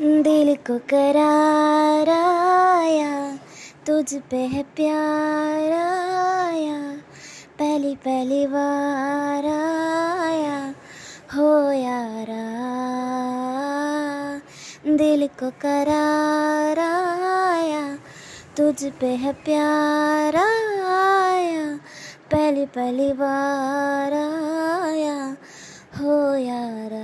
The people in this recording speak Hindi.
दिल को कराराया, तुझ पे है प्यार आया पहली पहली बार आया, हो यारा। दिल को कराराया, तुझ पे है प्यार आया पहली पहली बार आया, हो यारा।